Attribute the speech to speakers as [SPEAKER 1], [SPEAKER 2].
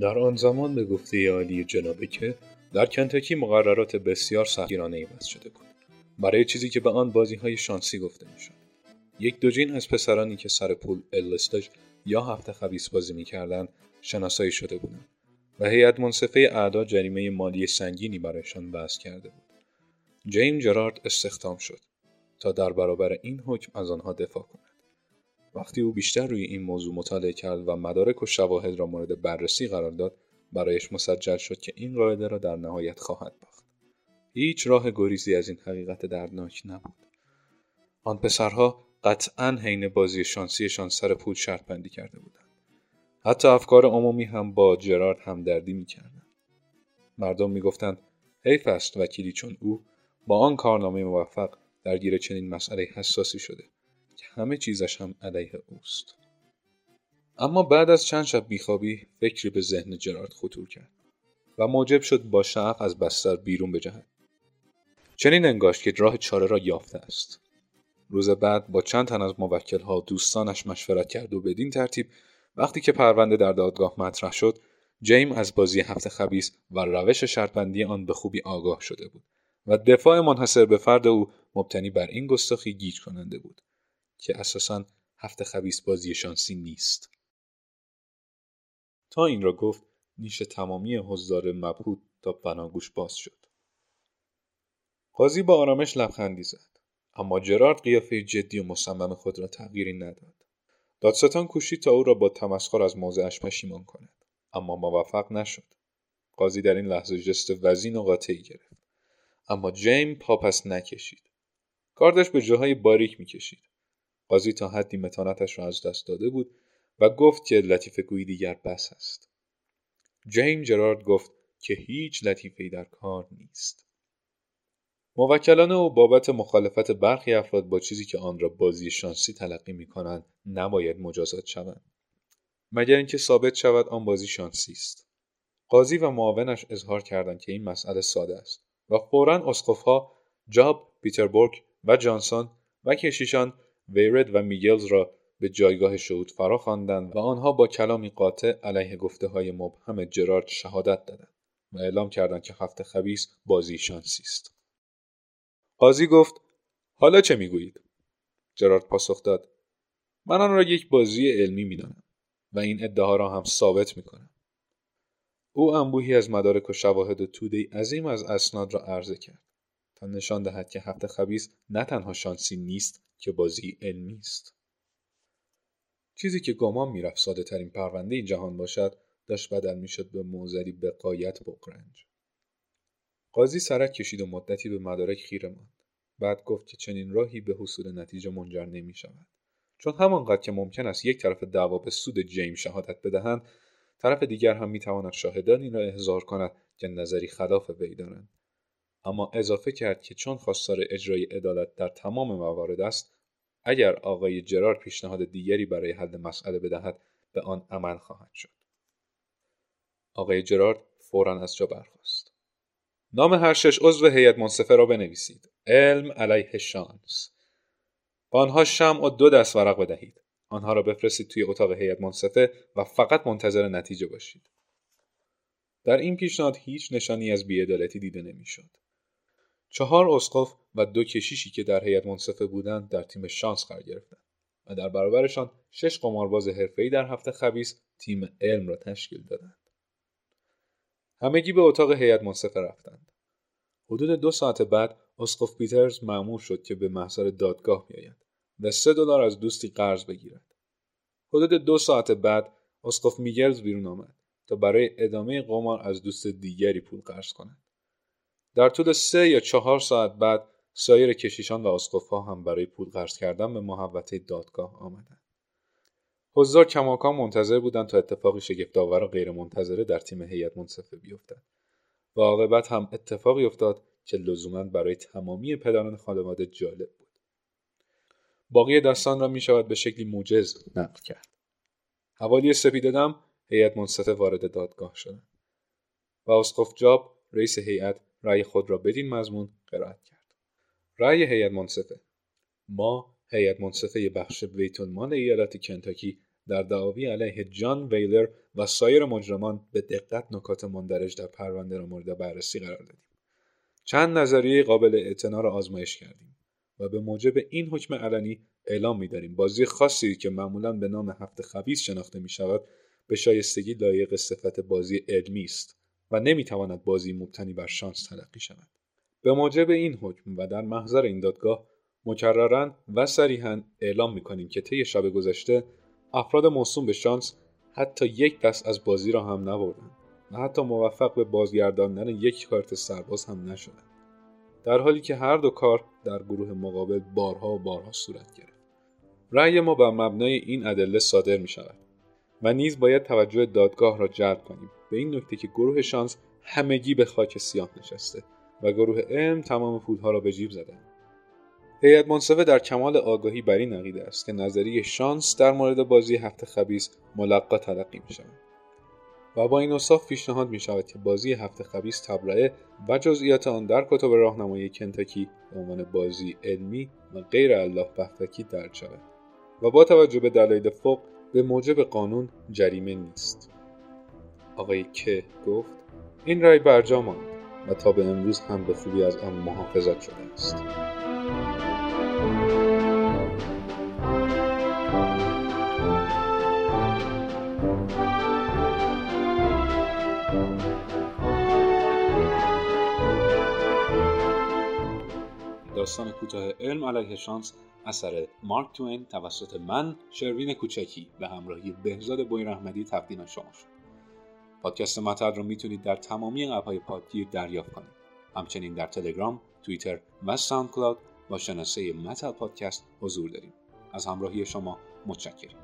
[SPEAKER 1] در آن زمان به گفته عالی جناب که در کنتکی مقررات بسیار سختگیرانه وضع شده بود. برای چیزی که به آن بازی های شانسی گفته می‌شد. یک دوجین از پسرانی که سر پول الستج یا هفته خبیس بازی می‌کردند شناسایی شده بودند و هیئت منصفه اعدا جریمه مالی سنگینی برایشان وضع کرده بود. جیم جرارد استخدام شد تا در برابر این حکم از آنها دفاع کند. وقتی او بیشتر روی این موضوع مطالعه کرد و مدارک و شواهد را مورد بررسی قرار داد برایش مسجل شد که این قاعده را در نهایت خواهد باخت. هیچ راه گریزی از این حقیقت دردناک نبود. آن پسرها قطعا حین بازی شانسیشان سر پول شرط بندی کرده بودند. حتی افکار عمومی هم با جرارد همدردی می‌کردند. مردم می‌گفتند حیف است وکیلی چون او با آن کارنامه موفق درگیر چنین مسئله حساسی شده. همه چیزش هم علیه اوست. اما بعد از چند شب بیخوابی فکری به ذهن جرارد خطور کرد و موجب شد با شعف از بستر بیرون بجهد. چنین انگاشت که راه چاره را یافته است. روز بعد با چند تن از موکلها دوستانش مشورت کرد و بدین ترتیب وقتی که پرونده در دادگاه مطرح شد جیم از بازی هفته خبیس و روش شرطبندی آن به خوبی آگاه شده بود و دفاع منحصر به فرد او مبتنی بر این گستاخی گیج کننده بود. که اساسا هفته خبیس بازی شانسی نیست. تا این را گفت نیش تمامی حضار مبهوت تا بناگوش باز شد. قاضی با آرامش لبخندی زد. اما جرارد قیافه جدی و مصمم خود را تغییری نداد. دادستان کوشید تا او را با تمسخر از موضعش پشیمان کند. اما موفق نشد. قاضی در این لحظه جست وزین و قاطعی گرفت. اما جیم پاپس نکشید. کاردش به جاهای باریک می‌کشید. قاضی تا حدی متانتش را از دست داده بود و گفت که لطیفه گویی دیگر بس است. جیم جرارد گفت که هیچ لطیفه در کار نیست. موکلان او بابت مخالفت برخی افراد با چیزی که آن را بازی شانسی تلقی می کنند نباید مجازات شوند. مگر اینکه ثابت شود آن بازی شانسی است. قاضی و معاونش اظهار کردند که این مسئله ساده است و فورا اسقفها جاب پیتربورگ و جانسون و کشیشان ویرد و میگلز را به جایگاه شهود فرا خواندند و آنها با کلامی قاطع علیه گفته های مبهم جرارد شهادت دادند و اعلام کردند که هفته خبیس بازی شانسی است. قاضی گفت حالا چه می‌گویید؟ جرارد پاسخ داد من آن را یک بازی علمی می‌دانم و این ادعا را هم ثابت می‌کنم. او انبوهی از مدارک و شواهد و توده عظیم از اسناد را عرضه کرد. نشان دهد که هفته خبیس نه تنها شانسی نیست که بازی علمی است. چیزی که گمان می‌رفت ساده ترین پرونده جهان باشد داشت بدل می‌شد به موزلی به قایت بقرنج قاضی سرک کشید و مدتی به مدارک خیره ماند. بعد گفت که چنین راهی به حصول نتیجه منجر نمی شود چون همانقدر که ممکن است یک طرف دعوا به سود جیم شهادت بدهند طرف دیگر هم می‌تواند شاهدانی را احضار کند که نظری خلاف وی دارند. اما اضافه کرد که چون خواستار اجرای عدالت در تمام موارد است اگر آقای جرار پیشنهاد دیگری برای حل مسئله بدهد به آن عمل خواهد شد. آقای جرارد فورا از جا برخاست. نام هر شش عضو هیئت منصفه را بنویسید. علم علیه شانس. با آنها شم و دو دست ورق بدهید. آنها را بفرستید توی اتاق هیئت منصفه و فقط منتظر نتیجه باشید. در این پیشنهاد هیچ نشانی از بیعدالتی دیده نمی‌شد. چهار اسقف و دو کشیشی که در هیئت منصفه بودند در تیم شانس قرار گرفتند و در برابرشان شش قمارباز حرفه‌ای در هفته خبیس تیم علم را تشکیل دادند. همگی به اتاق هیئت منصفه رفتند. حدود دو ساعت بعد اسقف پیترز معمور شد که به محضر دادگاه بیاید و سه دلار از دوستی قرض بگیرد. حدود دو ساعت بعد اسقف میگلز بیرون آمد تا برای ادامه قمار از دوست دیگری پول قرض کند. در طول سه یا چهار ساعت بعد سایر کشیشان و اسقفها هم برای پول قرض کردن به محوطه دادگاه آمدند. حضار کماکان منتظر بودند تا اتفاقی شگفتآور و غیرمنتظره در تیم هیئت منصفه بیفتد و عاقبت هم اتفاقی افتاد که لزوما برای تمامی پدران خانواده جالب بود. باقی داستان را می شود به شکلی موجز نقل کرد. حوالی سپیددم هیئت منصفه وارد دادگاه شدند و اسقف جاب رئیس هیئت رأی خود را بدین مضمون قرائت کرد. رأی هیئت منصفه. ما هیئت منصفه بخش بیت المال ایالت کنتاکی در دعاوی علیه جان ویلر و سایر مجرمان به دقت نکات مندرج در پرونده را مورد بررسی قرار دادیم. چند نظریه قابل اعتنا را آزمایش کردیم و به موجب این حکم علنی اعلام می‌داریم. بازی خاصی که معمولا به نام هفته خبیث شناخته می شود به شایستگی لایق صفت بازی علمی است. و نمی‌تواند بازی مبتنی بر شانس تلقی شود. به موجب این حکم و در محضر این دادگاه مکررا و صریحا اعلام می‌کنیم که طی شب گذشته افراد موسوم به شانس حتی یک دست از بازی را هم نبردند و حتی موفق به بازگرداندن یک کارت سرباز هم نشدند. در حالی که هر دو کار در گروه مقابل بارها و بارها صورت گرفت. رأی ما بر مبنای این ادله صادر می شود و نیز باید توجه دادگاه را جلب کنیم. به این نکته که گروه شانس همگی به خاک سیاه نشسته و گروه علم تمام پولها را به جیب زدند هیئت منصفه در کمال آگاهی بر این عقیده است که نظریه شانس در مورد بازی هفته خبیس ملقا تلقی می شود. و با این اصاف پیشنهاد می شود که بازی هفته خبیس تبرئه و جزئیات آن در کتب راهنمایی کنتاکی به عنوان بازی علمی و غیر الله بختکی درج شود. و با توجه به دلایل فوق به موجب قانون جریمه نیست. آقای که گفت این رای برجا ماند و تا به امروز هم به خوبی از آن محافظت شده است. داستان کوتاه علم علیه شانس اثر مارک توین توسط من شروین کوچکی به همراهی بهزاد بوین رحمدی تقدیم شما شد. پادکست مطل رو می‌تونید در تمامی اپهای پادگیر دریافت کنید. همچنین در تلگرام توییتر و ساوند کلاود با شناسه مطل پادکست حضور داریم. از همراهی شما متشکریم